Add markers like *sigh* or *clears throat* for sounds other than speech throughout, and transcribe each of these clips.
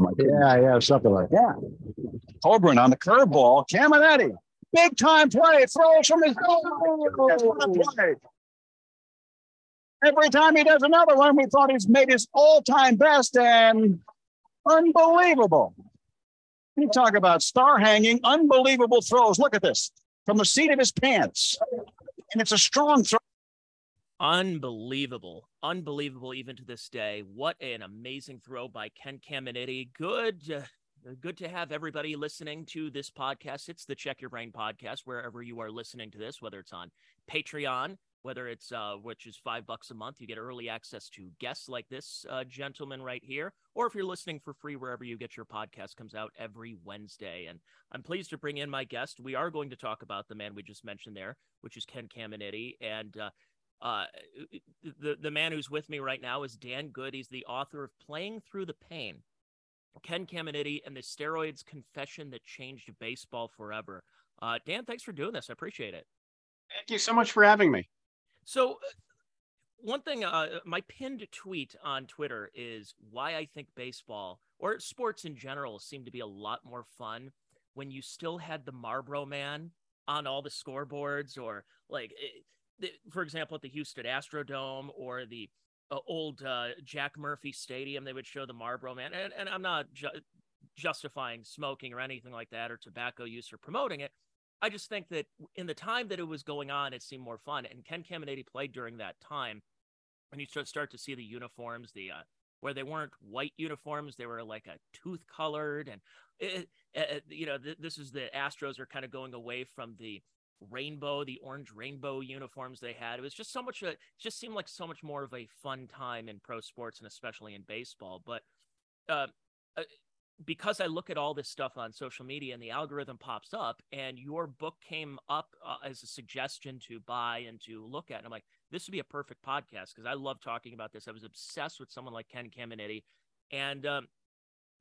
my Yeah, yeah, something like that. Yeah. Hoberman on the curveball. Caminiti. Big time play. Throws from his. Every time he does another one, we thought he's made his all-time best and unbelievable. You talk about star hanging, unbelievable throws. Look at this from the seat of his pants. And it's a strong throw. Unbelievable. Unbelievable even to this day. What an amazing throw by Ken Caminiti. Good. Uh, good to have everybody listening to this podcast. It's the Check Your Brain podcast, wherever you are listening to this, whether it's on Patreon, whether it's uh, which is five bucks a month, you get early access to guests like this uh, gentleman right here, or if you're listening for free wherever you get your podcast, comes out every Wednesday. And I'm pleased to bring in my guest. We are going to talk about the man we just mentioned there, which is Ken Caminiti, and uh, the the man who's with me right now is Dan Good. He's the author of Playing Through the Pain, Ken Caminiti, and the Steroids Confession That Changed Baseball Forever. Uh, Dan, thanks for doing this. I appreciate it. Thank you so much for having me. So, uh, one thing, uh, my pinned tweet on Twitter is why I think baseball or sports in general seem to be a lot more fun when you still had the Marlboro Man on all the scoreboards or like. For example, at the Houston Astrodome or the uh, old uh, Jack Murphy Stadium, they would show the Marlboro Man. And, and I'm not ju- justifying smoking or anything like that or tobacco use or promoting it. I just think that in the time that it was going on, it seemed more fun. And Ken Caminiti played during that time. And you start to see the uniforms, the uh, where they weren't white uniforms, they were like a tooth colored, and it, it, you know th- this is the Astros are kind of going away from the rainbow, the orange rainbow uniforms they had. It was just so much. It just seemed like so much more of a fun time in pro sports and especially in baseball. But uh, uh, because I look at all this stuff on social media and the algorithm pops up, and your book came up uh, as a suggestion to buy and to look at, and I'm like, this would be a perfect podcast because I love talking about this. I was obsessed with someone like Ken Caminiti, and um,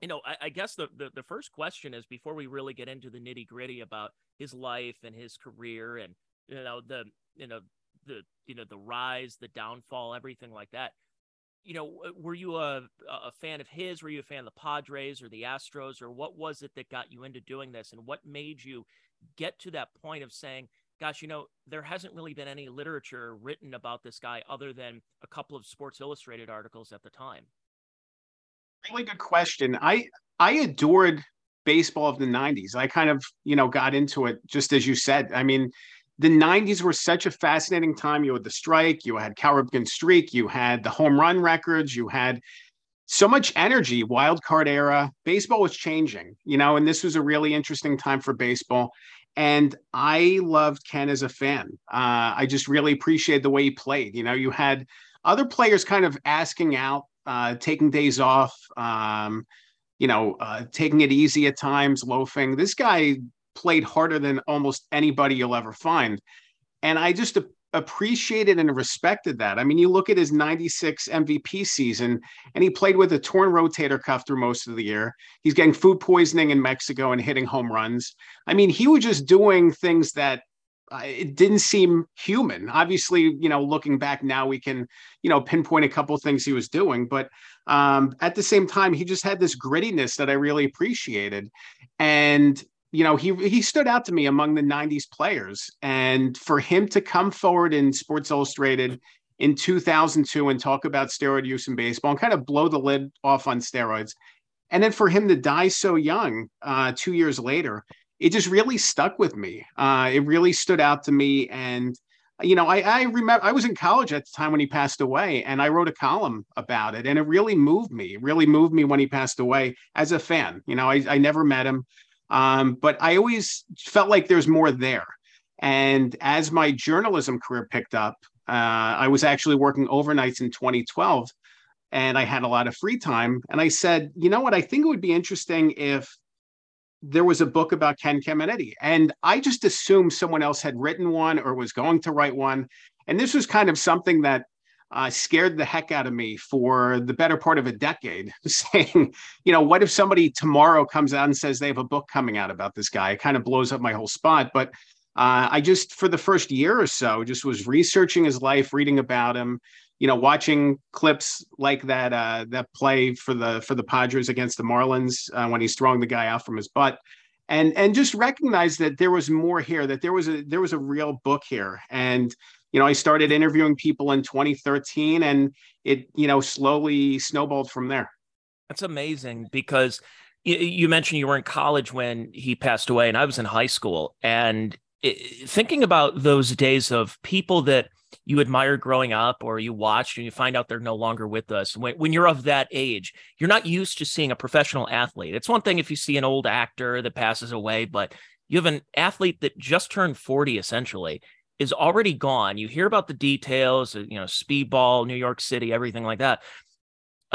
you know, I, I guess the, the, the first question is before we really get into the nitty gritty about his life and his career and you know the you know the you know the rise, the downfall, everything like that. You know, were you a a fan of his? Were you a fan of the Padres or the Astros, or what was it that got you into doing this, and what made you get to that point of saying, "Gosh, you know, there hasn't really been any literature written about this guy other than a couple of Sports Illustrated articles at the time." really good question. I I adored baseball of the 90s. I kind of, you know, got into it just as you said. I mean, the 90s were such a fascinating time. You had the strike, you had Cal Ripken streak, you had the home run records, you had so much energy, wild card era. Baseball was changing, you know, and this was a really interesting time for baseball. And I loved Ken as a fan. Uh, I just really appreciated the way he played. You know, you had other players kind of asking out uh, taking days off, um, you know, uh, taking it easy at times, loafing. This guy played harder than almost anybody you'll ever find. And I just appreciated and respected that. I mean, you look at his 96 MVP season, and he played with a torn rotator cuff through most of the year. He's getting food poisoning in Mexico and hitting home runs. I mean, he was just doing things that uh, it didn't seem human. Obviously, you know, looking back now, we can, you know, pinpoint a couple things he was doing, but um, at the same time, he just had this grittiness that I really appreciated, and you know, he he stood out to me among the '90s players, and for him to come forward in Sports Illustrated in 2002 and talk about steroid use in baseball and kind of blow the lid off on steroids, and then for him to die so young, uh, two years later it just really stuck with me. Uh, it really stood out to me. And, you know, I, I remember I was in college at the time when he passed away, and I wrote a column about it. And it really moved me. It really moved me when he passed away as a fan. You know, I, I never met him, um, but I always felt like there's more there. And as my journalism career picked up, uh, I was actually working overnights in 2012 and I had a lot of free time. And I said, you know what? I think it would be interesting if there was a book about Ken Caminiti. And I just assumed someone else had written one or was going to write one. And this was kind of something that uh, scared the heck out of me for the better part of a decade, *laughs* saying, you know, what if somebody tomorrow comes out and says they have a book coming out about this guy? It kind of blows up my whole spot. But uh, I just, for the first year or so, just was researching his life, reading about him, you know, watching clips like that uh, that play for the for the Padres against the Marlins uh, when he's throwing the guy out from his butt, and and just recognize that there was more here, that there was a there was a real book here, and you know, I started interviewing people in 2013, and it you know slowly snowballed from there. That's amazing because you mentioned you were in college when he passed away, and I was in high school, and thinking about those days of people that you admired growing up or you watched and you find out they're no longer with us. When, when you're of that age you're not used to seeing a professional athlete. It's one thing if you see an old actor that passes away but you have an athlete that just turned 40 essentially is already gone. You hear about the details you know speedball new york city everything like that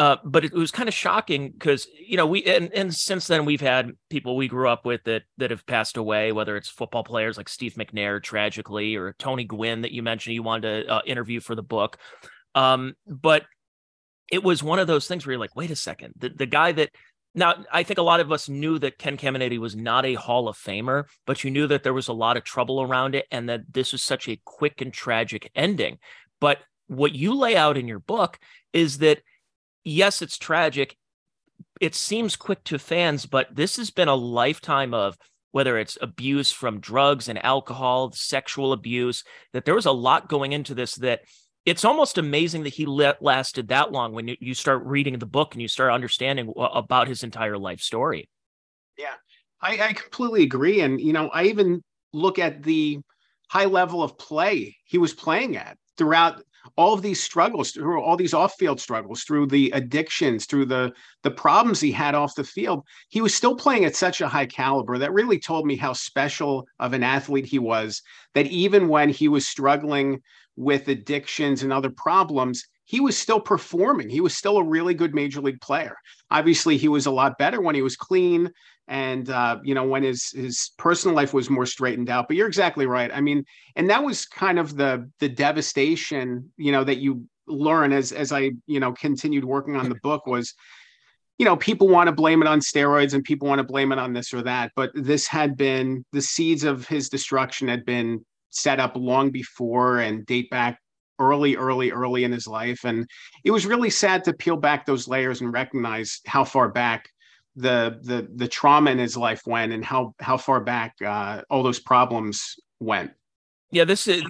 uh, but it was kind of shocking because you know we and, and since then we've had people we grew up with that that have passed away, whether it's football players like Steve McNair tragically or Tony Gwynn that you mentioned you wanted to uh, interview for the book. Um, but it was one of those things where you're like, wait a second, the the guy that now I think a lot of us knew that Ken Caminiti was not a Hall of Famer, but you knew that there was a lot of trouble around it and that this was such a quick and tragic ending. But what you lay out in your book is that yes, it's tragic. It seems quick to fans, but this has been a lifetime of whether it's abuse from drugs and alcohol, sexual abuse, that there was a lot going into this that it's almost amazing that he lasted that long when you, you start reading the book and you start understanding about his entire life story. Yeah, I, I completely agree. And, you know, I even look at the high level of play he was playing at throughout all of these struggles through all these off-field struggles through the addictions through the the problems he had off the field he was still playing at such a high caliber. That really told me how special of an athlete he was that even when he was struggling with addictions and other problems he was still performing. He was still a really good major league player. Obviously he was a lot better when he was clean and uh, you know when his his personal life was more straightened out. But you're exactly right. I mean and that was kind of the the devastation you know that you learn as as i you know continued working on the *laughs* book was you know people want to blame it on steroids and people want to blame it on this or that. But this had been the seeds of his destruction had been set up long before and date back early early early in his life. And it was really sad to peel back those layers and recognize how far back the the the trauma in his life went and how how far back uh, all those problems went. Yeah, this is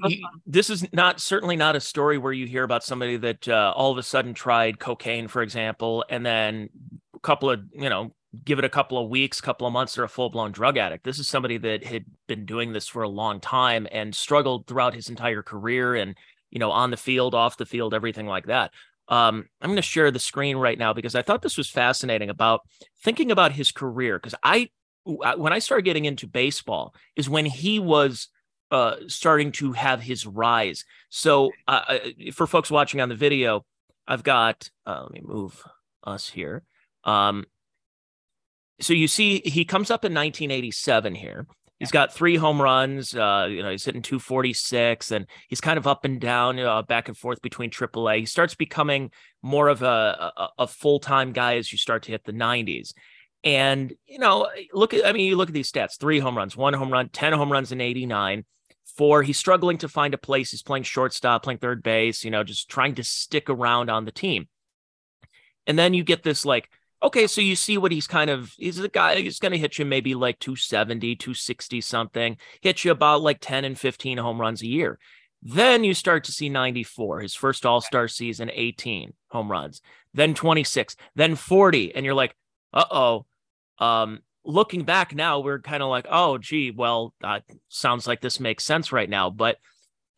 this is not certainly not a story where you hear about somebody that uh, all of a sudden tried cocaine, for example, and then a couple of you know give it a couple of weeks, couple of months, they're a full blown drug addict. This is somebody that had been doing this for a long time and struggled throughout his entire career, and you know on the field, off the field, everything like that. Um, I'm going to share the screen right now because I thought this was fascinating about thinking about his career. Because I, when I started getting into baseball, is when he was uh, starting to have his rise. So, uh, for folks watching on the video, I've got. Uh, let me move us here. Um, so you see, he comes up in 1987 here. He's got three home runs. Uh, you know, he's hitting 246, and he's kind of up and down, uh, back and forth between AAA. He starts becoming more of a, a, a full time guy as you start to hit the 90s. And you know, look at I mean, you look at these stats: three home runs, one home run, ten home runs in '89. Four, he's struggling to find a place. He's playing shortstop, playing third base. You know, just trying to stick around on the team. And then you get this like okay, so you see what he's kind of he's a guy he's going to hit you maybe like 270, 260 something, hit you about like 10 and 15 home runs a year. Then you start to see 94, his first all-star season, 18 home runs, then 26, then 40 and you're like, "Uh-oh." Um looking back now, we're kind of like, "Oh, gee, well, that sounds like this makes sense right now." But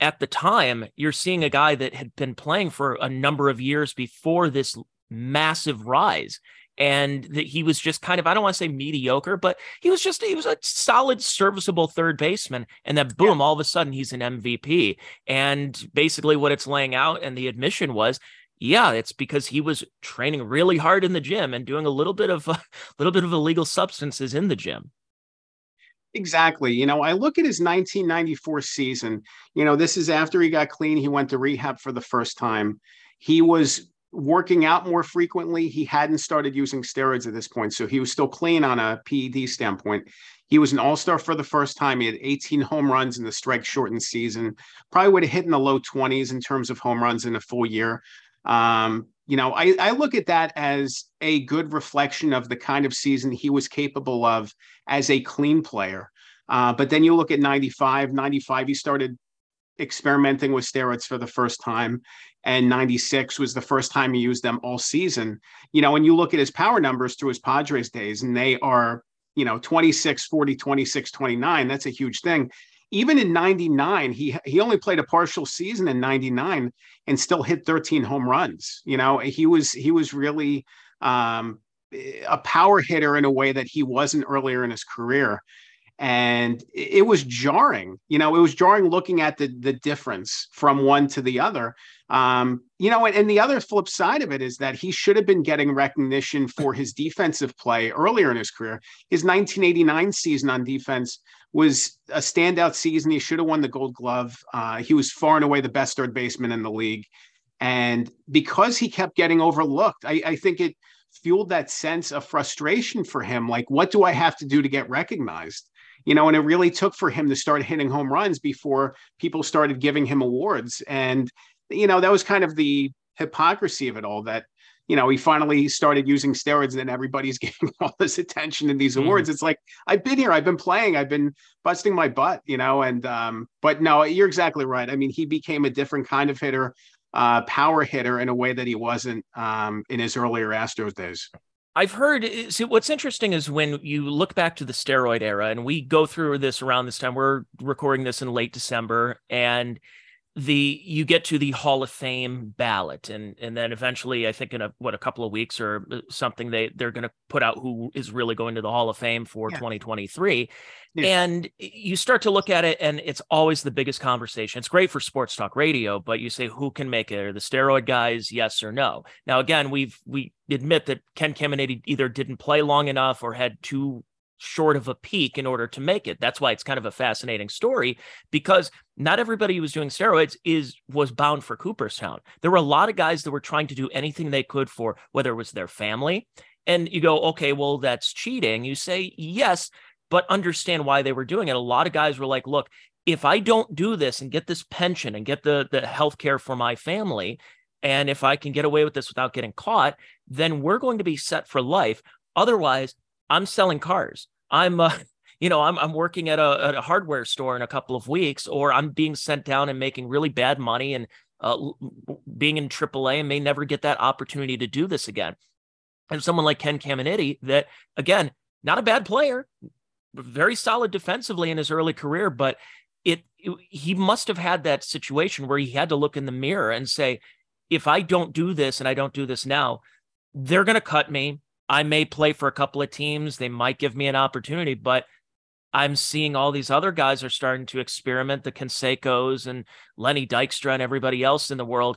at the time, you're seeing a guy that had been playing for a number of years before this massive rise and that he was just kind of I don't want to say mediocre, but he was just he was a solid, serviceable third baseman, and then boom, yeah. all of a sudden he's an MVP. And basically, what it's laying out, and the admission was. Yeah, it's because he was training really hard in the gym and doing a little bit of *laughs* a little bit of illegal substances in the gym. Exactly. You know, I look at his 1994 season. You know, this is after he got clean. He went to rehab for the first time. He was working out more frequently. He hadn't started using steroids at this point, so he was still clean on a PED standpoint. He was an all star for the first time. He had 18 home runs in the strike shortened season. Probably would have hit in the low 20s in terms of home runs in a full year. Um, you know, I, I look at that as a good reflection of the kind of season he was capable of as a clean player. Uh, but then you look at 95, 95, he started experimenting with steroids for the first time and 96 was the first time he used them all season. You know and you look at his power numbers through his padres days and they are you know 26 40 26 29 that's a huge thing. Even in 99 he he only played a partial season in 99 and still hit 13 home runs. You know he was he was really um, a power hitter in a way that he wasn't earlier in his career and it was jarring you know it was jarring looking at the the difference from one to the other. Um, you know and, and, the other flip side of it is that he should have been getting recognition for his defensive play earlier in his career. His 1989 season on defense was a standout season. He should have won the gold glove. Uh, he was far and away the best third baseman in the league. And because he kept getting overlooked I, I think it fueled that sense of frustration for him. Like what do i have to do to get recognized you know, and it really took for him to start hitting home runs before people started giving him awards. And, you know, that was kind of the hypocrisy of it all that, you know, he finally started using steroids and then everybody's *laughs* getting all this attention in these mm-hmm. awards. It's like, I've been here, I've been playing, I've been busting my butt, you know, and, um, but no, you're exactly right. I mean, he became a different kind of hitter, uh, power hitter in a way that he wasn't um, in his earlier Astros days. I've heard. Eh, see, what's interesting is when you look back to the steroid era, and we go through this around this time. We're recording this in late December, and the you get to the Hall of Fame ballot, and and then eventually, I think in a what a couple of weeks or uh, something, they they're going to put out who is really going to the Hall of Fame for yeah. 2023. Yeah. And you start to look at it, and it's always the biggest conversation. It's great for sports talk radio, but you say who can make it? Are the steroid guys? Yes or no? Now, again, we've we admit that Ken Caminiti either didn't play long enough or had too short of a peak in order to make it. That's why it's kind of a fascinating story because not everybody who was doing steroids is was bound for Cooperstown. There were a lot of guys that were trying to do anything they could for whether it was their family. And you go, okay, well, that's cheating. You say, yes, but understand why they were doing it. A lot of guys were like, look, if I don't do this and get this pension and get the, the health care for my family, and if I can get away with this without getting caught, then we're going to be set for life. Otherwise, I'm selling cars. I'm, uh, *laughs* you know, I'm, I'm working at a, at a hardware store in a couple of weeks, or I'm being sent down and making really bad money and uh, being in AAA and may never get that opportunity to do this again. And someone like Ken Caminiti, that again, not a bad player, very solid defensively in his early career, but it, it he must have had that situation where he had to look in the mirror and say, if I don't do this and I don't do this now, they're going to cut me. I may play for a couple of teams. They might give me an opportunity, but I'm seeing all these other guys are starting to experiment, the Cansecos and Lenny Dykstra and everybody else in the world.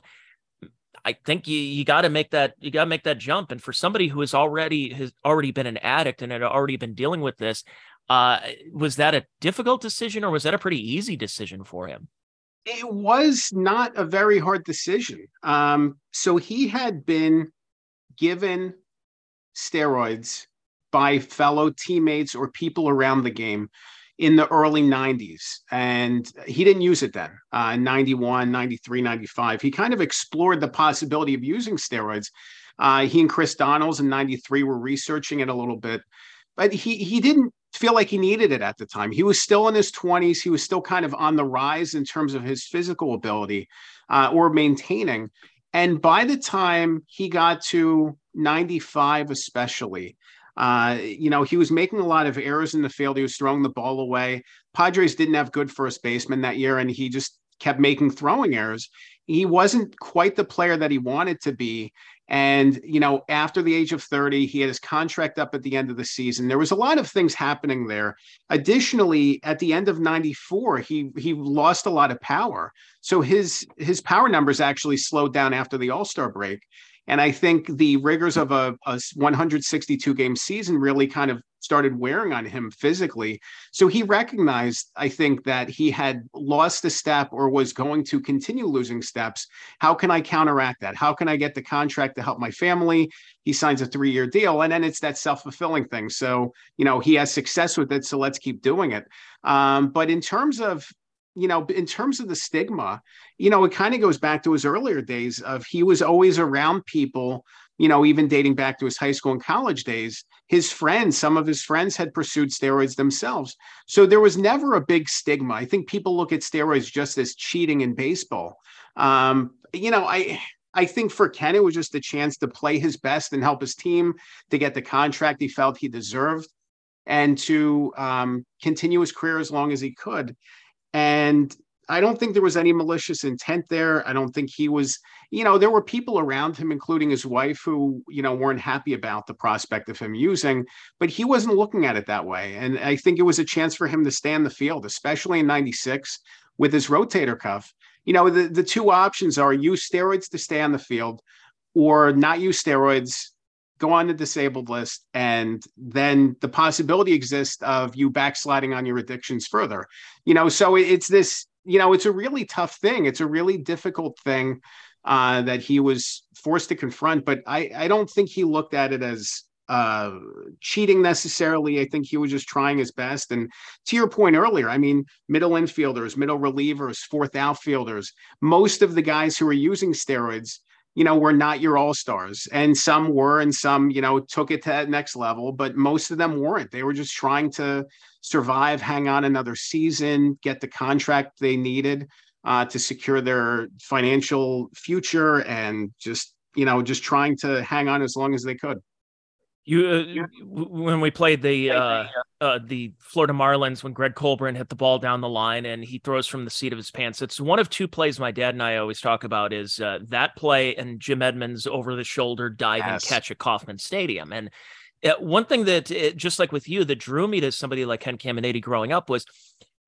I think you you got to make that you got to make that jump. And for somebody who has already has already been an addict and had already been dealing with this, uh, was that a difficult decision or was that a pretty easy decision for him? It was not a very hard decision. Um, so he had been given steroids by fellow teammates or people around the game in the early 90s and he didn't use it then uh, 91 93 95 he kind of explored the possibility of using steroids. Uh, he and Chris Donnels in 93 were researching it a little bit but he he didn't feel like he needed it at the time. He was still in his 20s he was still kind of on the rise in terms of his physical ability uh, or maintaining. And by the time he got to 95, especially, uh, you know, he was making a lot of errors in the field. He was throwing the ball away. Padres didn't have good first baseman that year, and he just kept making throwing errors. He wasn't quite the player that he wanted to be. And, you know, after the age of 30, he had his contract up at the end of the season. There was a lot of things happening there. Additionally, at the end of 94, he he lost a lot of power. So his his power numbers actually slowed down after the All-Star break. And I think the rigors of a, a 162 game season really kind of started wearing on him physically. So he recognized, I think, that he had lost a step or was going to continue losing steps. How can I counteract that? How can I get the contract to help my family? He signs a three year deal, and then it's that self fulfilling thing. So, you know, he has success with it. So let's keep doing it. Um, but in terms of you know, in terms of the stigma, you know, it kind of goes back to his earlier days of he was always around people, you know, even dating back to his high school and college days. His friends, some of his friends had pursued steroids themselves. So there was never a big stigma. I think people look at steroids just as cheating in baseball. Um, you know, I I think for Ken, it was just a chance to play his best and help his team to get the contract he felt he deserved and to um, continue his career as long as he could. And I don't think there was any malicious intent there. I don't think he was, you know, there were people around him, including his wife, who, you know, weren't happy about the prospect of him using, but he wasn't looking at it that way. And I think it was a chance for him to stay on the field, especially in 96 with his rotator cuff. You know, the, the two options are use steroids to stay on the field or not use steroids go on the disabled list and then the possibility exists of you backsliding on your addictions further you know so it's this you know it's a really tough thing it's a really difficult thing uh, that he was forced to confront but i i don't think he looked at it as uh, cheating necessarily. I think he was just trying his best. And to your point earlier, I mean, middle infielders, middle relievers, fourth outfielders, most of the guys who are using steroids you know, were not your all stars. And some were, and some, you know, took it to that next level, but most of them weren't. They were just trying to survive, hang on another season, get the contract they needed uh, to secure their financial future, and just, you know, just trying to hang on as long as they could. You, uh, when we played the uh, uh, the Florida Marlins, when Greg Colbrunn hit the ball down the line and he throws from the seat of his pants, it's one of two plays my dad and I always talk about is uh, that play and Jim Edmonds over the shoulder dive yes. catch at Kauffman Stadium. And uh, one thing that, it, just like with you, that drew me to somebody like Ken Caminiti growing up was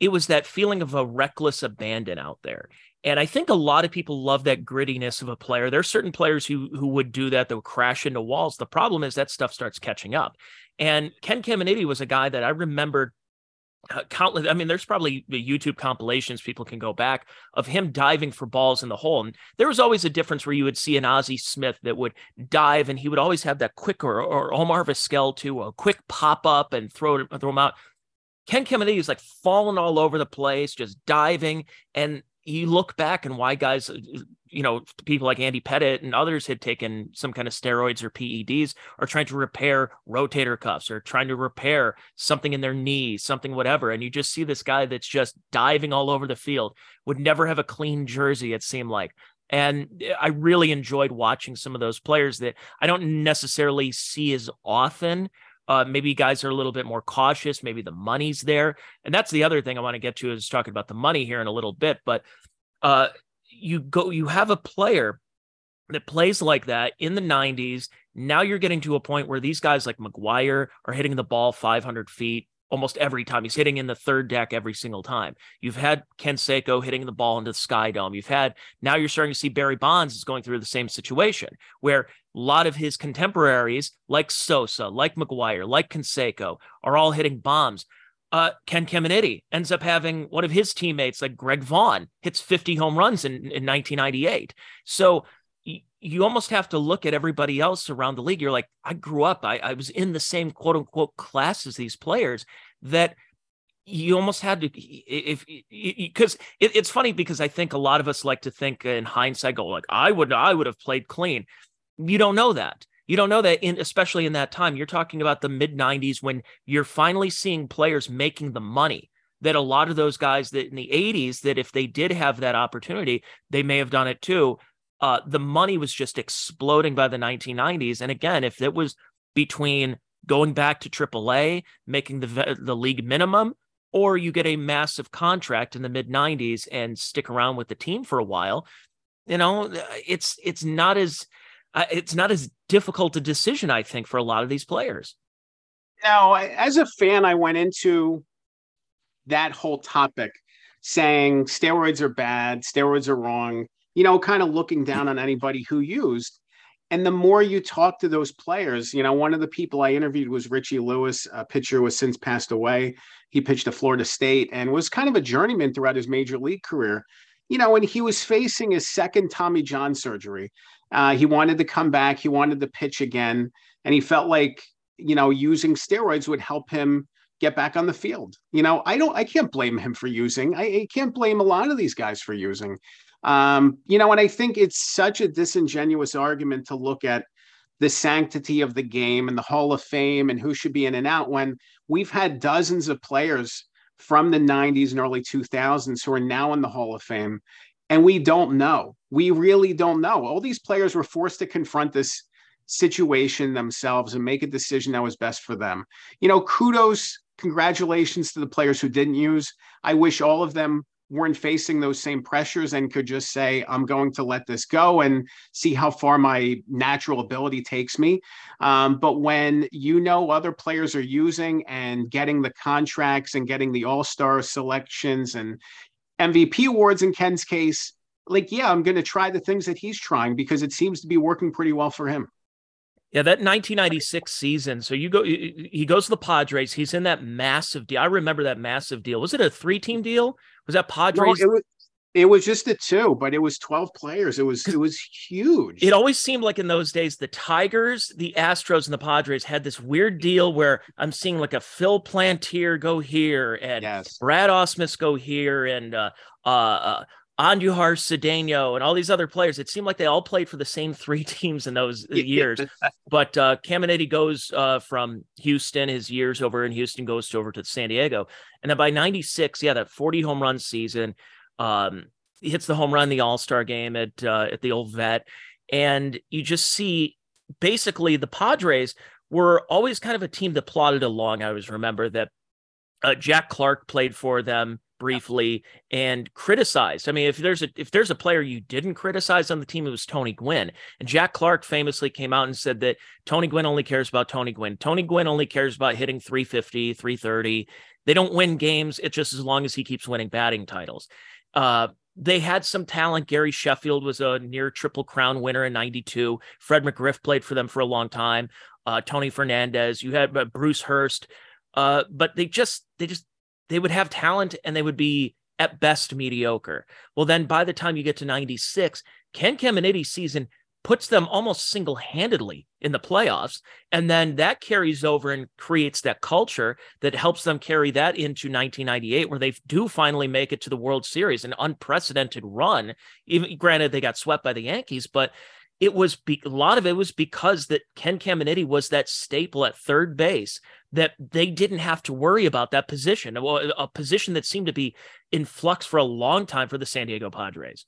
it was that feeling of a reckless abandon out there. And I think a lot of people love that grittiness of a player. There are certain players who who would do that, would crash into walls. The problem is that stuff starts catching up. And Ken Caminiti was a guy that I remembered uh, countless. I mean, there's probably the YouTube compilations people can go back of him diving for balls in the hole. And there was always a difference where you would see an Ozzie Smith that would dive, and he would always have that quick or, or Omar Vizquel too, a quick pop up and throw throw him out. Ken Caminiti is like falling all over the place, just diving, and you look back and why guys, uh, you know, people like Andy Pettitte and others had taken some kind of steroids or PEDs are trying to repair rotator cuffs or trying to repair something in their knee, something whatever. And you just see this guy that's just diving all over the field, would never have a clean jersey, it seemed like. And eh, I really enjoyed watching some of those players that I don't necessarily see as often uh, maybe guys are a little bit more cautious. Maybe the money's there. And that's the other thing I want to get to is talking about the money here in a little bit. But uh, you go, you have a player that plays like that in the 90s. Now you're getting to a point where these guys like McGwire are hitting the ball 500 feet almost every time. He's hitting in the third deck every single time. You've had Canseco hitting the ball into the Sky Dome. You've had now you're starting to see Barry Bonds is going through the same situation where a lot of his contemporaries, like Sosa, like McGwire, like Canseco, are all hitting bombs. Uh, Ken Caminiti ends up having one of his teammates, like Greg Vaughn, hits 50 home runs in, in 1998. So you almost have to look at everybody else around the league. You're like, I grew up, I, I was in the same quote unquote class as these players that you almost had to if because it, it's funny because I think a lot of us like to think in hindsight go like I would I would have played clean. You don't know that. You don't know that in especially in that time. You're talking about the mid 90s when you're finally seeing players making the money that a lot of those guys that in the 80s that if they did have that opportunity, they may have done it too uh, the money was just exploding by the 1990s. And again, if it was between going back to AAA, making the the league minimum, or you get a massive contract in the mid 90s and stick around with the team for a while, you know, it's it's not as uh, it's not as difficult a decision, I think, for a lot of these players. Now, as a fan, I went into that whole topic saying steroids are bad, steroids are wrong you know, kind of looking down on anybody who used. And the more you talk to those players, you know, one of the people I interviewed was Richie Lewis, a pitcher who has since passed away. He pitched at Florida State and was kind of a journeyman throughout his major league career. You know, when he was facing his second Tommy John surgery, uh, he wanted to come back. He wanted to pitch again, and he felt like you know using steroids would help him get back on the field. You know, I don't, I can't blame him for using. I, I can't blame a lot of these guys for using. Um, you know, and I think it's such a disingenuous argument to look at the sanctity of the game and the Hall of Fame and who should be in and out when we've had dozens of players from the 90s and early 2000s who are now in the Hall of Fame. And we don't know. We really don't know. All these players were forced to confront this situation themselves and make a decision that was best for them. You know, kudos congratulations to the players who didn't use. I wish all of them weren't facing those same pressures and could just say, I'm going to let this go and see how far my natural ability takes me. Um, but when you know other players are using and getting the contracts and getting the all star selections and MVP awards in Ken's case, like, yeah, I'm going to try the things that he's trying because it seems to be working pretty well for him. Yeah, that 1996 season. So you go, he goes to the Padres. He's in that massive deal. I remember that massive deal. Was it a three-team deal? Was that Padres? No, it was. It was just the two, but it was 12 players. It was it was huge. It always seemed like in those days the Tigers, the Astros, and the Padres had this weird deal where I'm seeing like a Phil Plantier go here and yes. Brad Ausmus go here and uh, uh, uh Andujar Cedeno and all these other players. It seemed like they all played for the same three *laughs* teams in those years. but uh, Caminiti goes uh, from Houston, his years over in Houston goes to over to San Diego. And then by 96, yeah, that 40 home run season, um, he hits the home run the All Star game at, uh, at the old vet. And you just see basically the Padres were always kind of a team that plodded along. I always remember that uh, Jack Clark played for them briefly and criticized. I mean, if there's a if there's a player you didn't criticize on the team, it was Tony Gwynn. And Jack Clark famously came out and said that Tony Gwynn only cares about Tony Gwynn. Tony Gwynn only cares about hitting 350, 330. They don't win games. It's just as long as he keeps winning batting titles. Uh, they had some talent. Gary Sheffield was a near triple crown winner in 92. Fred McGriff played for them for a long time. Uh, Tony Fernandez. You had uh, Bruce Hurst. Uh, but they just they just they would have talent and they would be at best mediocre. Well, then by the time you get to 96, Ken Caminiti's season puts them almost single handedly in the playoffs. And then that carries over and creates that culture that helps them carry that into 1998, where they do finally make it to the World Series, an unprecedented run. Even granted, they got swept by the Yankees, but it was be- a lot of it was because that Ken Caminiti was that staple at third base that they didn't have to worry about that position, a position that seemed to be in flux for a long time for the San Diego Padres.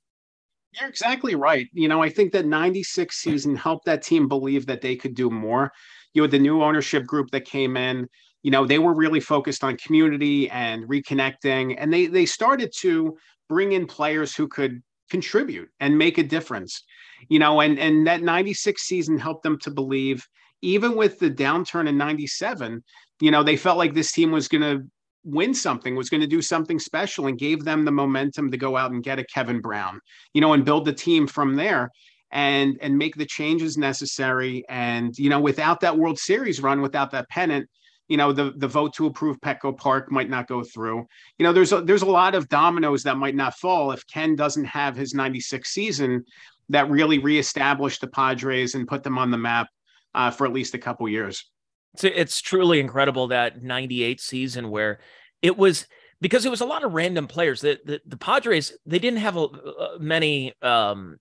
You're exactly right. You know, I think that 96 season helped that team believe that they could do more. You had the new ownership group that came in, you know, they were really focused on community and reconnecting and they they started to bring in players who could contribute and make a difference. You know, and and that 96 season helped them to believe even with the downturn in 97, you know, they felt like this team was going to win something, was going to do something special and gave them the momentum to go out and get a Kevin Brown, you know, and build the team from there and and make the changes necessary. And, you know, without that World Series run, without that pennant, you know, the the vote to approve Petco Park might not go through. You know, there's a, there's a lot of dominoes that might not fall if Ken doesn't have his 96 season that really reestablished the Padres and put them on the map uh, for at least a couple years. It's, it's truly incredible that 98 season where it was because it was a lot of random players that the, the, Padres, they didn't have a, a, many um,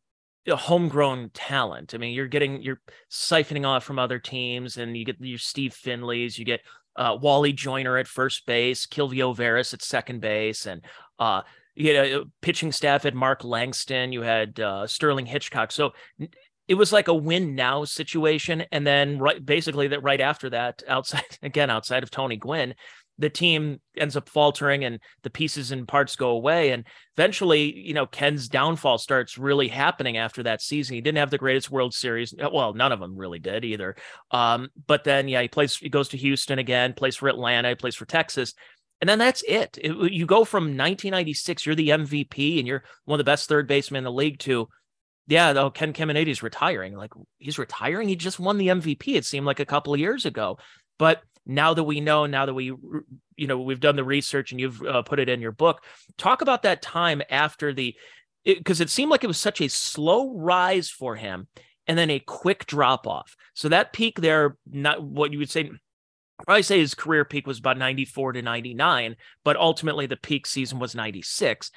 homegrown talent. I mean, you're getting, you're siphoning off from other teams and you get your Steve Finleys, you get uh, Wally Joyner at first base, Quilvio Veras at second base, and uh, you had a pitching staff at Mark Langston. You had uh, Sterling Hitchcock. So it was like a win now situation. And then right basically that right after that, outside *laughs* again, outside of Tony Gwynn, the team ends up faltering and the pieces and parts go away. And eventually, you know, Ken's downfall starts really happening after that season. He didn't have the greatest World Series. Uh, well, none of them really did either. Um, but then, yeah, he plays, he goes to Houston again, plays for Atlanta, plays for Texas. And then that's it. it. You go from 1996, you're the MVP and you're one of the best third basemen in the league to yeah, though Ken Caminiti's retiring. Like he's retiring. He just won the MVP. It seemed like a couple of years ago, but now that we know, now that we, you know, we've done the research and you've uh, put it in your book, talk about that time after the, because it, it seemed like it was such a slow rise for him and then a quick drop off. So that peak there, not what you would say, probably say his career peak was about 94 to 99, but ultimately the peak season was 96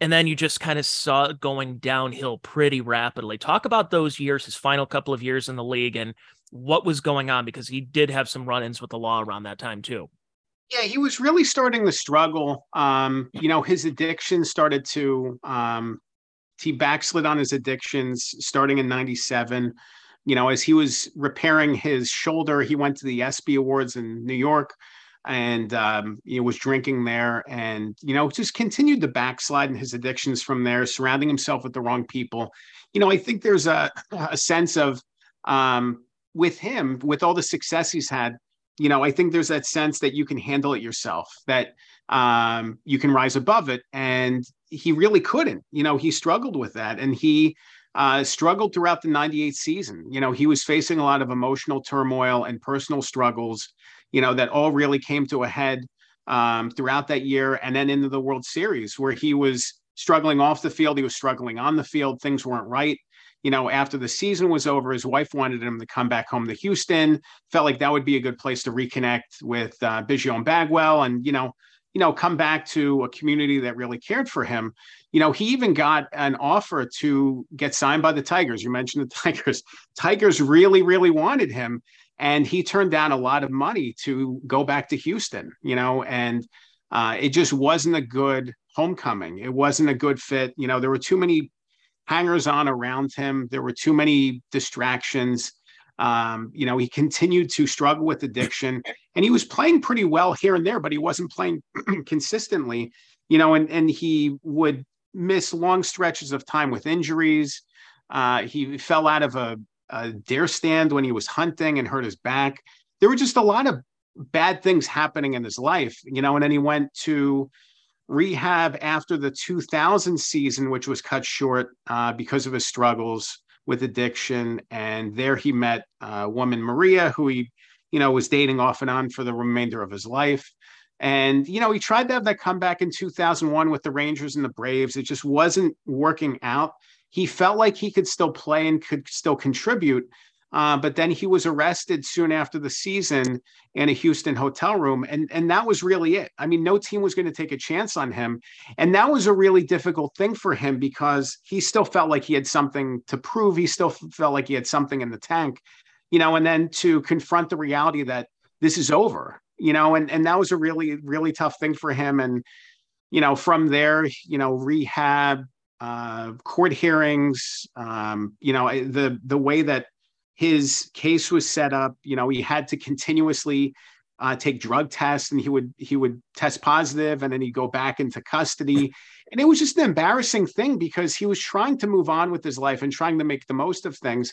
and then you just kind of saw it going downhill pretty rapidly. Talk about those years, his final couple of years in the league, and what was going on because he did have some run-ins with the law around that time too. Yeah, he was really starting to struggle. Um, you know, his addiction started to um, he backslid on his addictions starting in 97 you know as he was repairing his shoulder he went to the ESPY awards in new york and um, you know, was drinking there and you know just continued to backslide in his addictions from there surrounding himself with the wrong people. You know i think there's a, a sense of um, with him with all the success he's had you know i think there's that sense that you can handle it yourself that um, you can rise above it. And he really couldn't. You know he struggled with that. And he uh, struggled throughout the 98 season. You know he was facing a lot of emotional turmoil and personal struggles you know, that all really came to a head um, throughout that year and then into the World Series where he was struggling off the field. He was struggling on the field. Things weren't right. You know, after the season was over, his wife wanted him to come back home to Houston. Felt like that would be a good place to reconnect with uh, Biggio and Bagwell, and you know, you know, come back to a community that really cared for him. You know, he even got an offer to get signed by the Tigers. You mentioned the *laughs* Tigers. Tigers really, really wanted him, and he turned down a lot of money to go back to Houston, you know, and uh, it just wasn't a good homecoming. It wasn't a good fit. You know, there were too many hangers on around him, there were too many distractions. Um, you know, he continued to struggle with addiction and he was playing pretty well here and there, but he wasn't playing *clears throat* consistently, you know, and, and he would miss long stretches of time with injuries. Uh, he fell out of a, a dare stand when he was hunting and hurt his back. There were just a lot of bad things happening in his life, you know, and then he went to rehab after the 2000 season, which was cut short uh, because of his struggles with addiction. And there he met a woman, Maria, who he, you know, was dating off and on for the remainder of his life. And, you know, he tried to have that comeback in 2001 with the Rangers and the Braves. It just wasn't working out he felt like he could still play and could still contribute. Uh, but then he was arrested soon after the season in a Houston hotel room. And, and that was really it. I mean, no team was going to take a chance on him. And that was a really difficult thing for him because he still felt like he had something to prove. He still felt like he had something in the tank, you know, and then to confront the reality that this is over, you know, and, and that was a really, really tough thing for him. And, you know, from there, you know, rehab, uh, court hearings, um, you know, the the way that his case was set up, you know, he had to continuously uh, take drug tests, and he would he would test positive, and then he'd go back into custody, and it was just an embarrassing thing because he was trying to move on with his life and trying to make the most of things,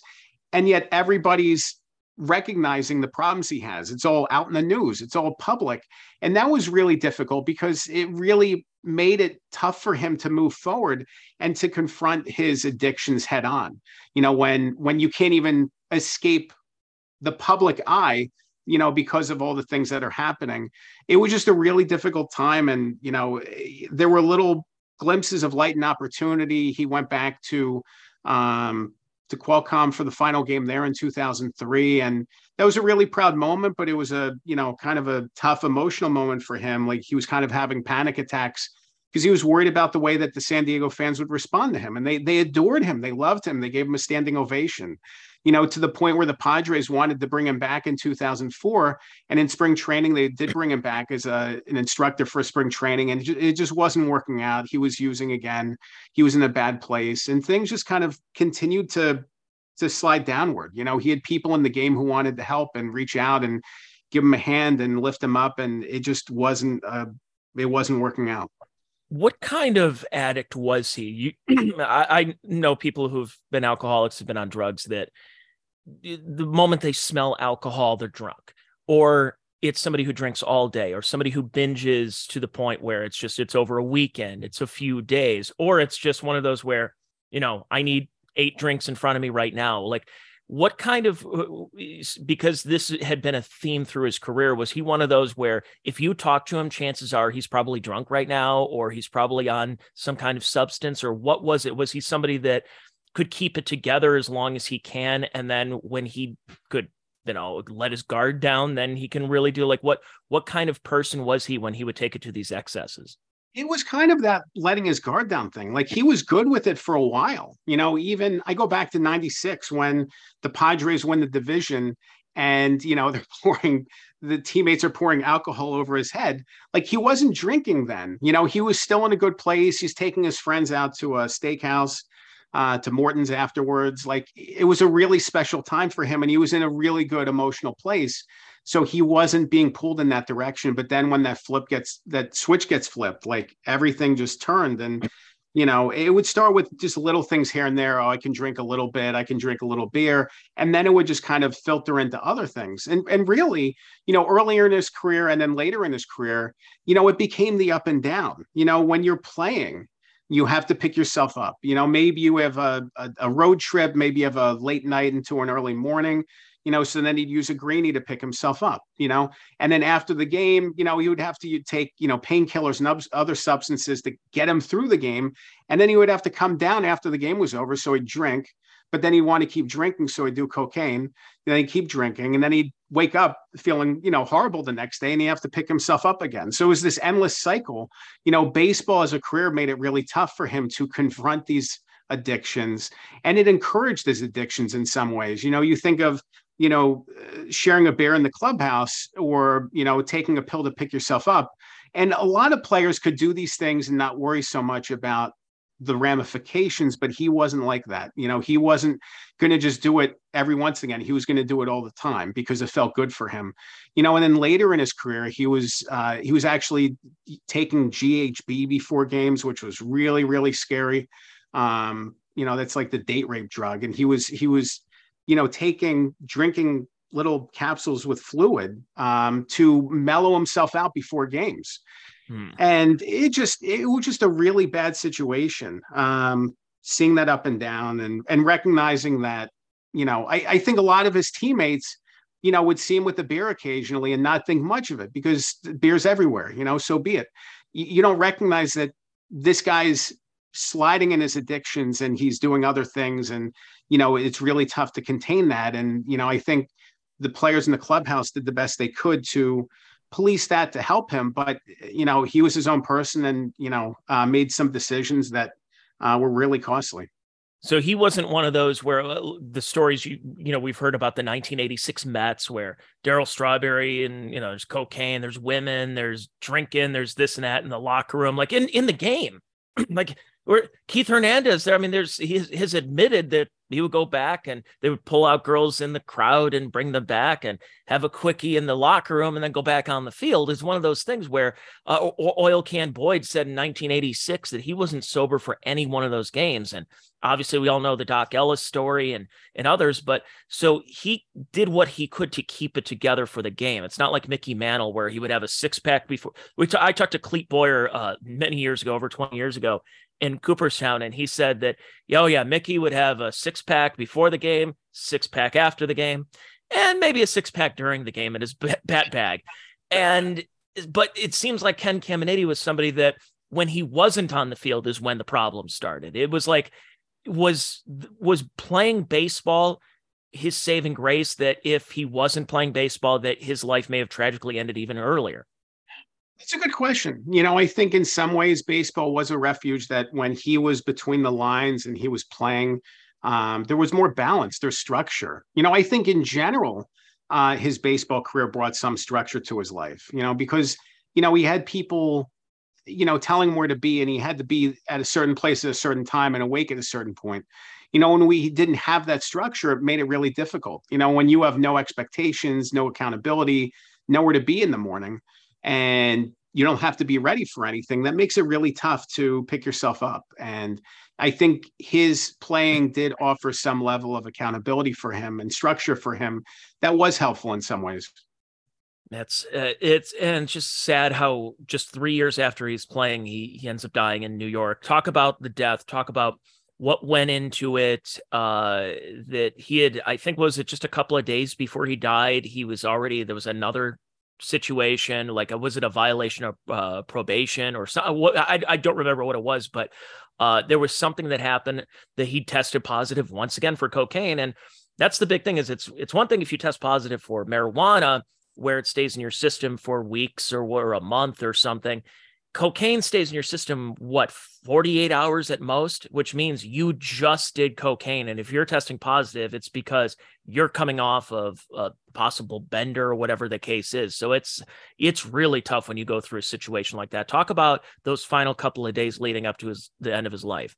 and yet everybody's recognizing the problems he has. It's all out in the news, it's all public. And that was really difficult because it really made it tough for him to move forward and to confront his addictions head on. You know, when when you can't even escape the public eye, you know, because of all the things that are happening. It was just a really difficult time and, you know, there were little glimpses of light and opportunity. He went back to um to Qualcomm for the final game there in 2003. And that was a really proud moment, but it was a, you know, kind of a tough emotional moment for him. Like he was kind of having panic attacks because he was worried about the way that the San Diego fans would respond to him. And they they adored him. They loved him. They gave him a standing ovation you know, to the point where the Padres wanted to bring him back in 2004. And in spring training, they did bring him back as a, an instructor for spring training, and it just wasn't working out. He was using again. He was in a bad place, and things just kind of continued to to slide downward. You know, he had people in the game who wanted to help and reach out and give him a hand and lift him up, and it just wasn't. Uh, it wasn't working out what kind of addict was he? You, *clears throat* I, I, know people who've been alcoholics have been on drugs that the moment they smell alcohol, they're drunk, or it's somebody who drinks all day, or somebody who binges to the point where it's just it's over a weekend, it's a few days, or it's just one of those where you know I need eight drinks in front of me right now. Like, what kind of uh, because this had been a theme through his career was he one of those where if you talk to him chances are he's probably drunk right now or he's probably on some kind of substance or what was it? Was he somebody that could keep it together as long as he can and then when he could you know let his guard down then he can really do like what what kind of person was he when he would take it to these excesses it was kind of that letting his guard down thing. Like he was good with it for a while. You know, even I go back to 96 when the Padres win the division and, you know, *laughs* they're pouring, the teammates are pouring alcohol over his head. Like he wasn't drinking then. You know, he was still in a good place. He's taking his friends out to a steakhouse uh, to Morton's afterwards. Like it was a really special time for him, and he was in a really good emotional place. So he wasn't being pulled in that direction. But then when that flip gets that switch gets flipped, like everything just turned, and mm-hmm. you know it would start with just little things here and there. Oh, I can drink a little bit, I can drink a little beer, and then it would just kind of filter into other things. And and really, you know, earlier in his career and then later in his career, you know, it became the up and down. You know, when you're playing you have to pick yourself up. You know, maybe you have a, a, a, road trip, maybe you have a late night into an early morning, you know, so then he'd use a greenie to pick himself up, you know, and then after the game, you know, he would have to take, you know, painkillers and other substances to get him through the game. And then he would have to come down after the game was over. So he'd drink, but then he'd want to keep drinking. So he'd do cocaine, then he'd keep drinking. And then he'd wake up feeling you know horrible the next day and he'd have to pick himself up again so it was this endless cycle you know baseball as a career made it really tough for him to confront these addictions and it encouraged his addictions in some ways you know you think of you know sharing a beer in the clubhouse or you know taking a pill to pick yourself up and a lot of players could do these things and not worry so much about the ramifications, but he wasn't like that. You know, he wasn't going to just do it every once again. He was going to do it all the time because it felt good for him. You know, and then later in his career, he was uh, he was actually taking GHB before games, which was really really scary. Um, you know, that's like the date rape drug, and he was he was you know taking drinking little capsules with fluid um, to mellow himself out before games Hmm. And it just it was just a really bad situation. Um, seeing that up and down and and recognizing that, you know, I, I think a lot of his teammates, you know, would see him with the beer occasionally and not think much of it because beer's everywhere, you know, so be it. You, you don't recognize that this guy's sliding in his addictions and he's doing other things and you know it's really tough to contain that and you know i think the players in the clubhouse did the best they could to police that to help him. But you know, he was his own person, and you know, uh, made some decisions that uh, were really costly. So he wasn't one of those where uh, the stories you you know we've heard about the 1986 Mets where Darryl Strawberry and you know there's cocaine, there's women, there's drinking, there's this and that in the locker room, like in in the game, *clears throat* like or Keith Hernandez. I mean, there's he has admitted that he would go back and they would pull out girls in the crowd and bring them back and have a quickie in the locker room and then go back on the field is one of those things where uh, oil can boyd said in 1986 that he wasn't sober for any one of those games. And obviously we all know the doc ellis story and and others but so he did what he could to keep it together for the game. It's not like mickey mantle where he would have a six-pack before we t- I talked to clete boyer uh, many years ago over 20 years ago in Cooperstown, and he said that, oh yeah, Mickey would have a six pack before the game, six pack after the game, and maybe a six pack during the game in his bat bag. And but it seems like Ken Caminiti was somebody that when he wasn't on the field is when the problem started. It was like was was playing baseball his saving grace that if he wasn't playing baseball that his life may have tragically ended even earlier. It's a good question. You know, I think in some ways baseball was a refuge that when he was between the lines and he was playing, um, there was more balance, there's structure. You know, I think in general, uh, his baseball career brought some structure to his life, you know, because, you know, he had people, you know, telling him where to be and he had to be at a certain place at a certain time and awake at a certain point. You know, when we didn't have that structure, it made it really difficult. You know, when you have no expectations, no accountability, nowhere to be in the morning and you don't have to be ready for anything that makes it really tough to pick yourself up. And i think his playing did offer some level of accountability for him and structure for him that was helpful in some ways. That's uh, it's and just sad how just three years after he's playing he he ends up dying in new york. Talk about the death. Talk about what went into it uh that he had i think was it just a couple of days before he died? He was already there was another situation like uh, was it a violation of uh, probation or something I, I don't remember what it was but uh there was something that happened that he tested positive once again for cocaine and that's the big thing is it's it's one thing if you test positive for marijuana where it stays in your system for weeks or, or a month or something cocaine stays in your system what 48 hours at most which means you just did cocaine. And if you're testing positive it's because you're coming off of a possible bender or whatever the case is. So it's it's really tough when you go through a situation like that. Talk about those final couple of days leading up to his the end of his life.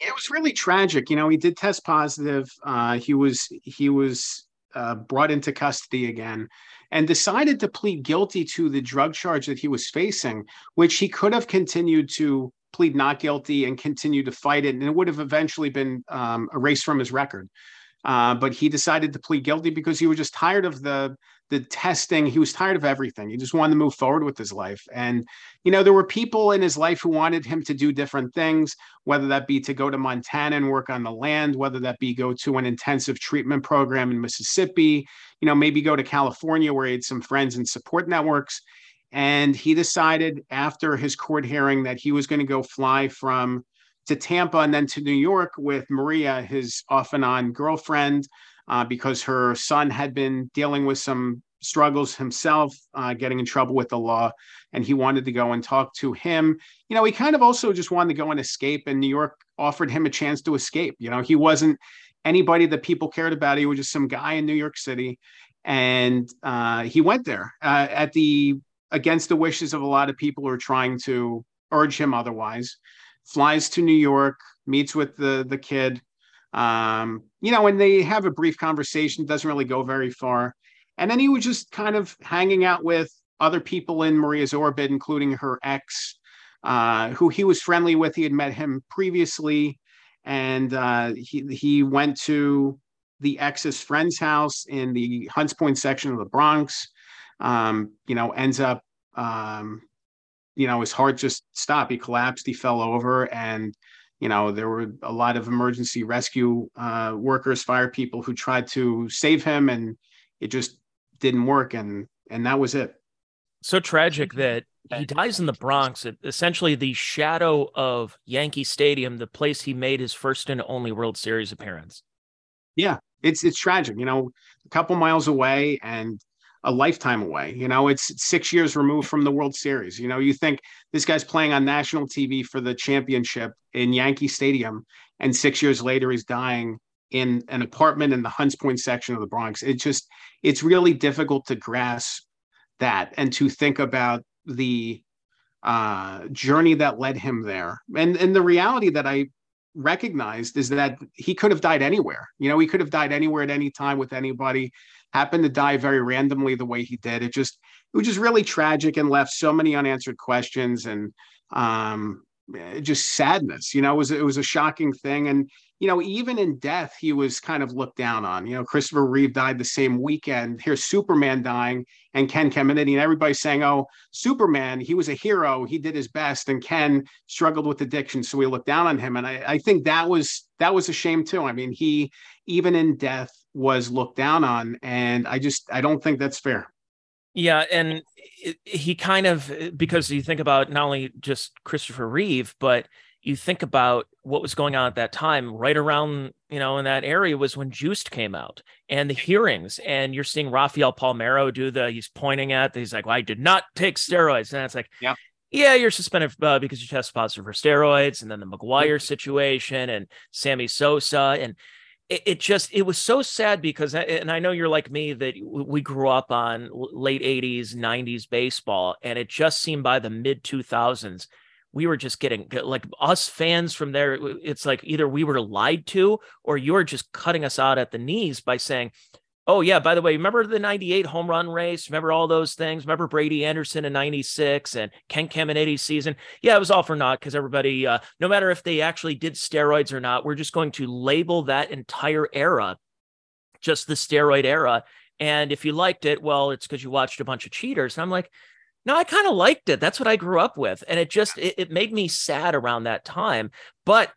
It was really tragic. You know he did test positive. Uh, he was he was uh, brought into custody again and decided to plead guilty to the drug charge that he was facing, which he could have continued to plead not guilty and continue to fight it, and it would have eventually been um, erased from his record. Uh, but he decided to plead guilty because he was just tired of the the testing. He was tired of everything. He just wanted to move forward with his life. And, you know, there were people in his life who wanted him to do different things, whether that be to go to Montana and work on the land, whether that be go to an intensive treatment program in Mississippi, you know, maybe go to California where he had some friends and support networks. And he decided after his court hearing that he was going to go fly from to Tampa and then to New York with Maria, his off and on girlfriend uh, because her son had been dealing with some struggles himself, uh, getting in trouble with the law, and he wanted to go and talk to him. You know, he kind of also just wanted to go and escape, and New York offered him a chance to escape. You know, he wasn't anybody that people cared about. He was just some guy in New York City, and uh, he went there uh, at the against the wishes of a lot of people who are trying to urge him otherwise. Flies to New York, meets with the the kid, um, you know, and they have a brief conversation, doesn't really go very far. And then he was just kind of hanging out with other people in Maria's orbit, including her ex, uh, who he was friendly with. He had met him previously, and uh, he he went to the ex's friend's house in the Hunts Point section of the Bronx. Um, you know, ends up, um, you know, his heart just stopped. He collapsed. He fell over, and you know there were a lot of emergency rescue uh, workers fire people who tried to save him and it just didn't work and and that was it. So tragic that he dies in the bronx. Essentially the shadow of yankee stadium the place he made his first and only world series appearance. Yeah it's it's tragic you know a couple miles away and a lifetime away. You know, it's six years removed from the World Series. You know, you think this guy's playing on national TV for the championship in Yankee Stadium, and six years later he's dying in an apartment in the Hunts Point section of the Bronx. It just, it's really difficult to grasp that and to think about the uh, journey that led him there. And and the reality that I recognized is that he could have died anywhere. You know, he could have died anywhere at any time with anybody happened to die very randomly the way he did. It just it was just really tragic and left so many unanswered questions and um, just sadness. You know, it was it was a shocking thing. And you know, even in death, he was kind of looked down on. You know, Christopher Reeve died the same weekend. Here's Superman dying, and Ken Caminiti, and everybody's saying, "Oh, Superman, he was a hero. He did his best." And Ken struggled with addiction, so we looked down on him. And I, I think that was that was a shame too. I mean, he even in death was looked down on and i just i don't think that's fair. Yeah and he kind of because you think about not only just christopher reeve but you think about what was going on at that time right around you know in that area was when juiced came out and the hearings and you're seeing rafael palmeiro do the he's pointing at he's like well, i did not take steroids and it's like yeah. Yeah, you're suspended uh, because you tested positive for steroids, and then the McGwire situation and Sammy Sosa, and it, it, just it was so sad because and i know you're like me that we grew up on late 80s 90s baseball and it just seemed by the mid 2000s we were just getting like us fans from there it's like either we were lied to or you're just cutting us out at the knees by saying Oh yeah, by the way, remember the 98 home run race? Remember all those things? Remember Brady Anderson in 96 and Ken Caminiti's season? Yeah, it was all for naught because everybody uh, no matter if they actually did steroids or not, we're just going to label that entire era just the steroid era. And if you liked it, well, it's because you watched a bunch of cheaters. And I'm like, no, I kind of liked it. That's what I grew up with. And it just it, it made me sad around that time. But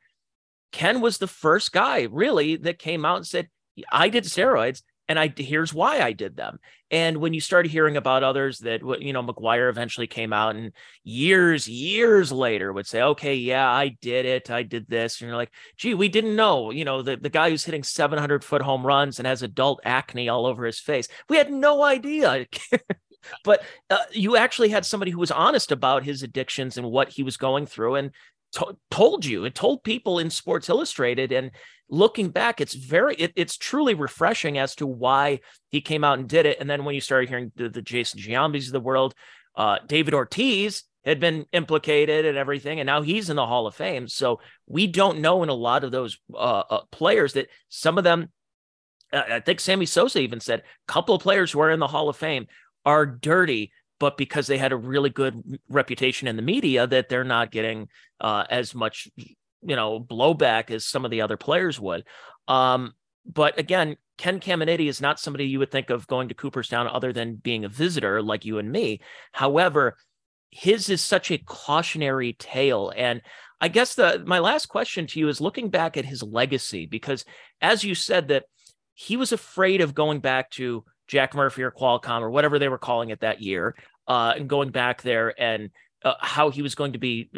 Ken was the first guy really that came out and said, I did steroids and I here's why I did them. And when you start hearing about others that you know McGwire eventually came out and years years later would say, okay, yeah, I did it, I did this, and you're like, gee, we didn't know, you know, the the guy who's hitting 700 foot home runs and has adult acne all over his face, we had no idea. *laughs* but uh, you actually had somebody who was honest about his addictions and what he was going through and to- told you it told people in sports illustrated and looking back it's very it, it's truly refreshing as to why he came out and did it. And then when you started hearing the, the jason giambis of the world uh, david ortiz had been implicated and everything and now he's in the hall of fame. So we don't know in a lot of those uh, uh, players that some of them i think sammy sosa even said a couple of players who are in the hall of fame are dirty but because they had a really good reputation in the media that they're not getting uh, as much you know blowback as some of the other players would. Um, but again ken caminiti is not somebody you would think of going to cooperstown other than being a visitor like you and me. However his is such a cautionary tale. And i guess the my last question to you is looking back at his legacy because as you said that he was afraid of going back to Jack Murphy or Qualcomm or whatever they were calling it that year uh, and going back there and uh, how he was going to be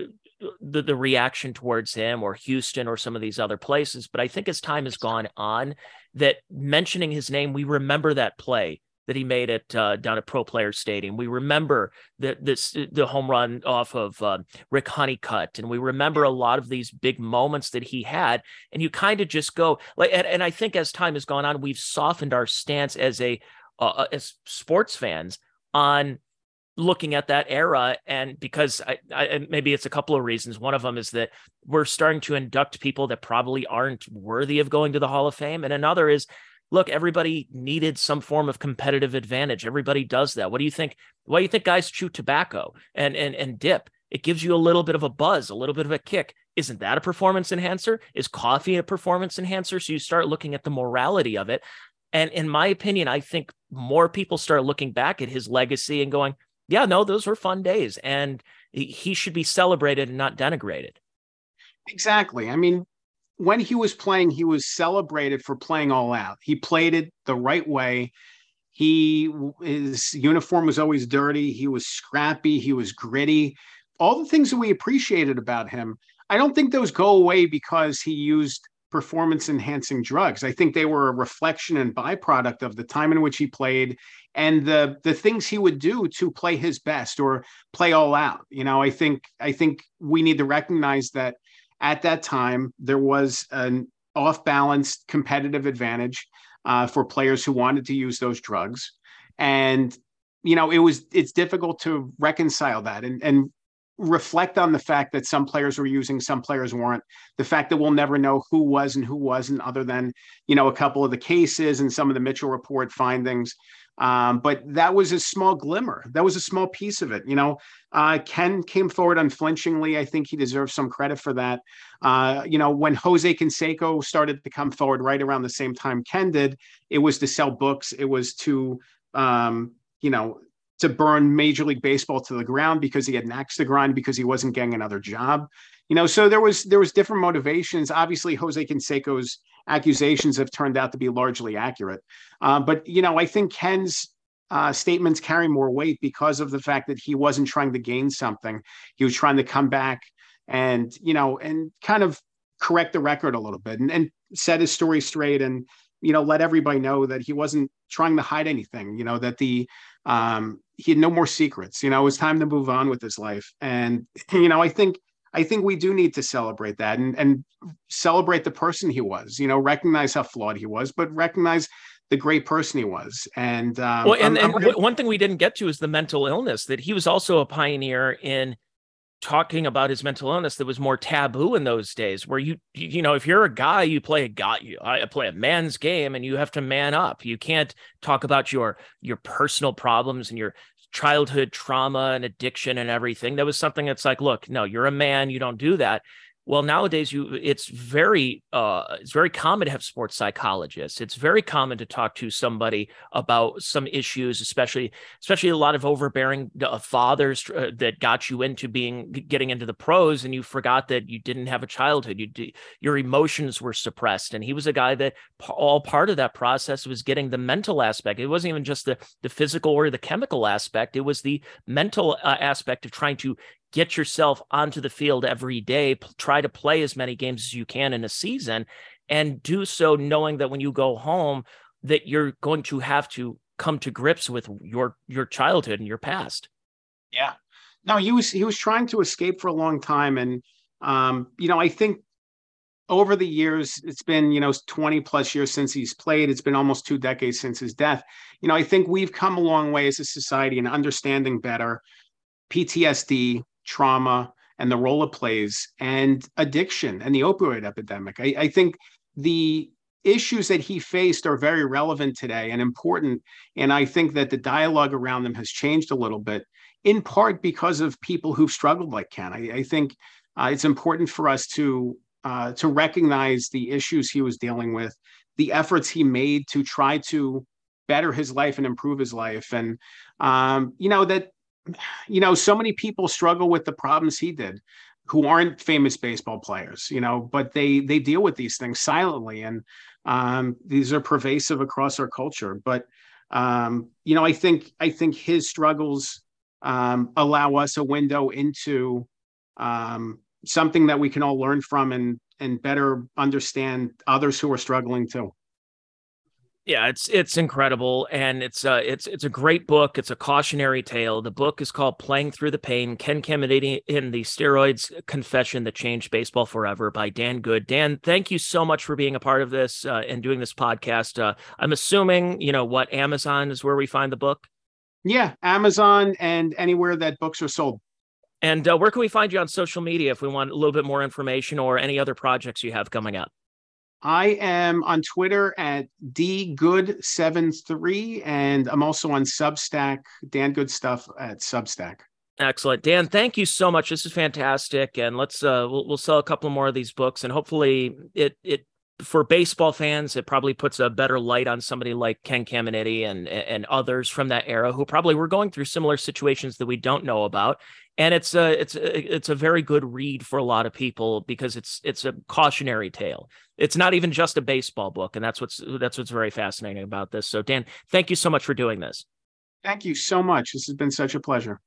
the, the reaction towards him or Houston or some of these other places. But I think as time has gone on, that mentioning his name, we remember that play that he made it uh, down at Pro Player Stadium. We remember the this the home run off of uh, Rick Honeycutt, and we remember a lot of these big moments that he had. And you kind of just go like, and, and, I think as time has gone on, we've softened our stance as a uh, uh as sports fans on looking at that era. And because I, I, maybe it's a couple of reasons. One of them is that we're starting to induct people that probably aren't worthy of going to the hall of fame. And another is look everybody needed some form of competitive advantage. Everybody does that. What do you think why do you think guys chew tobacco and and and dip? It gives you a little bit of a buzz a little bit of a kick. Isn't that a performance enhancer? Is coffee a performance enhancer? So you start looking at the morality of it and in my opinion i think more people start looking back at his legacy and going yeah, no, those were fun days, and he should be celebrated and not denigrated. Exactly. I mean, when he was playing, he was celebrated for playing all out. He played it the right way. He his uniform was always dirty. He was scrappy. He was gritty. All the things that we appreciated about him. I don't think those go away because he used performance enhancing drugs. I think they were a reflection and byproduct of the time in which he played and the the things he would do to play his best or play all out. You know, I think I think we need to recognize that at that time there was an off balance competitive advantage uh, for players who wanted to use those drugs, and you know it was it's difficult to reconcile that and and reflect on the fact that some players were using some players weren't the fact that we'll never know who was and who wasn't other than you know a couple of the cases and some of the mitchell report findings um, but that was a small glimmer. That was a small piece of it. You know, uh, Ken came forward unflinchingly. I think he deserves some credit for that. Uh, you know, when Jose Canseco started to come forward right around the same time Ken did, it was to sell books. It was to, um, you know, to burn Major League Baseball to the ground because he had an axe to grind because he wasn't getting another job. You know, so there was there was different motivations. Obviously, Jose Canseco's accusations have turned out to be largely accurate. Uh, but you know, I think Ken's uh, statements carry more weight because of the fact that he wasn't trying to gain something. He was trying to come back and you know and kind of correct the record a little bit and, and set his story straight and you know let everybody know that he wasn't trying to hide anything. You know that the um, he had no more secrets. You know, it was time to move on with his life. And *laughs* you know, I think I think we do need to celebrate that and, and celebrate the person he was, you know, recognize how flawed he was, but recognize the great person he was. And, um, well, and, I'm, and I'm one thing we didn't get to is the mental illness that he was also a pioneer in talking about his mental illness that was more taboo in those days where you you know if you're a guy you play a guy you I play a man's game and you have to man up you can't talk about your your personal problems and your childhood trauma and addiction and everything. That was something that's like, look, no, you're a man, you don't do that. Well nowadays you it's very uh it's very common to have sports psychologists. It's very common to talk to somebody about some issues especially especially a lot of overbearing uh, fathers uh, that got you into being getting into the pros and you forgot that you didn't have a childhood. You your emotions were suppressed and he was a guy that all part of that process was getting the mental aspect. It wasn't even just the the physical or the chemical aspect. It was the mental uh, aspect of trying to get yourself onto the field every day, try to play as many games as you can in a season, and do so knowing that when you go home, that you're going to have to come to grips with your your childhood and your past. Yeah. No, he was he was trying to escape for a long time. And um, you know, I think over the years, it's been, you know, 20 plus years since he's played. It's been almost two decades since his death. You know, I think we've come a long way as a society in understanding better PTSD, trauma and the role it plays and addiction and the opioid epidemic. I, I think the issues that he faced are very relevant today and important. And I think that the dialogue around them has changed a little bit, in part because of people who've struggled like Ken. I, I think uh, it's important for us to uh, to recognize the issues he was dealing with, the efforts he made to try to better his life and improve his life, and um, you know that you know, so many people struggle with the problems he did who aren't famous baseball players, you know, but they they deal with these things silently and um, these are pervasive across our culture. But um, you know, I think I think his struggles um, allow us a window into um, something that we can all learn from and and better understand others who are struggling too. Yeah, it's it's incredible, and it's uh it's it's a great book. It's a cautionary tale. The book is called "Playing Through the Pain: Ken Caminiti in the Steroids Confession That Changed Baseball Forever" by Dan Good. Dan, thank you so much for being a part of this uh, and doing this podcast. Uh, I'm assuming you know what Amazon is where we find the book. Yeah, Amazon and anywhere that books are sold. And uh, where can we find you on social media if we want a little bit more information or any other projects you have coming up? I am on Twitter at dgood73, and I'm also on Substack, Dan Good Stuff at Substack. Excellent, Dan. Thank you so much. This is fantastic, and let's uh, we'll, we'll sell a couple more of these books, and hopefully it it for baseball fans, it probably puts a better light on somebody like Ken Caminiti and and others from that era who probably were going through similar situations that we don't know about. And it's a it's a, it's a very good read for a lot of people because it's it's a cautionary tale. It's not even just a baseball book, and that's what's that's what's very fascinating about this. So, Dan, thank you so much for doing this. Thank you so much. This has been such a pleasure.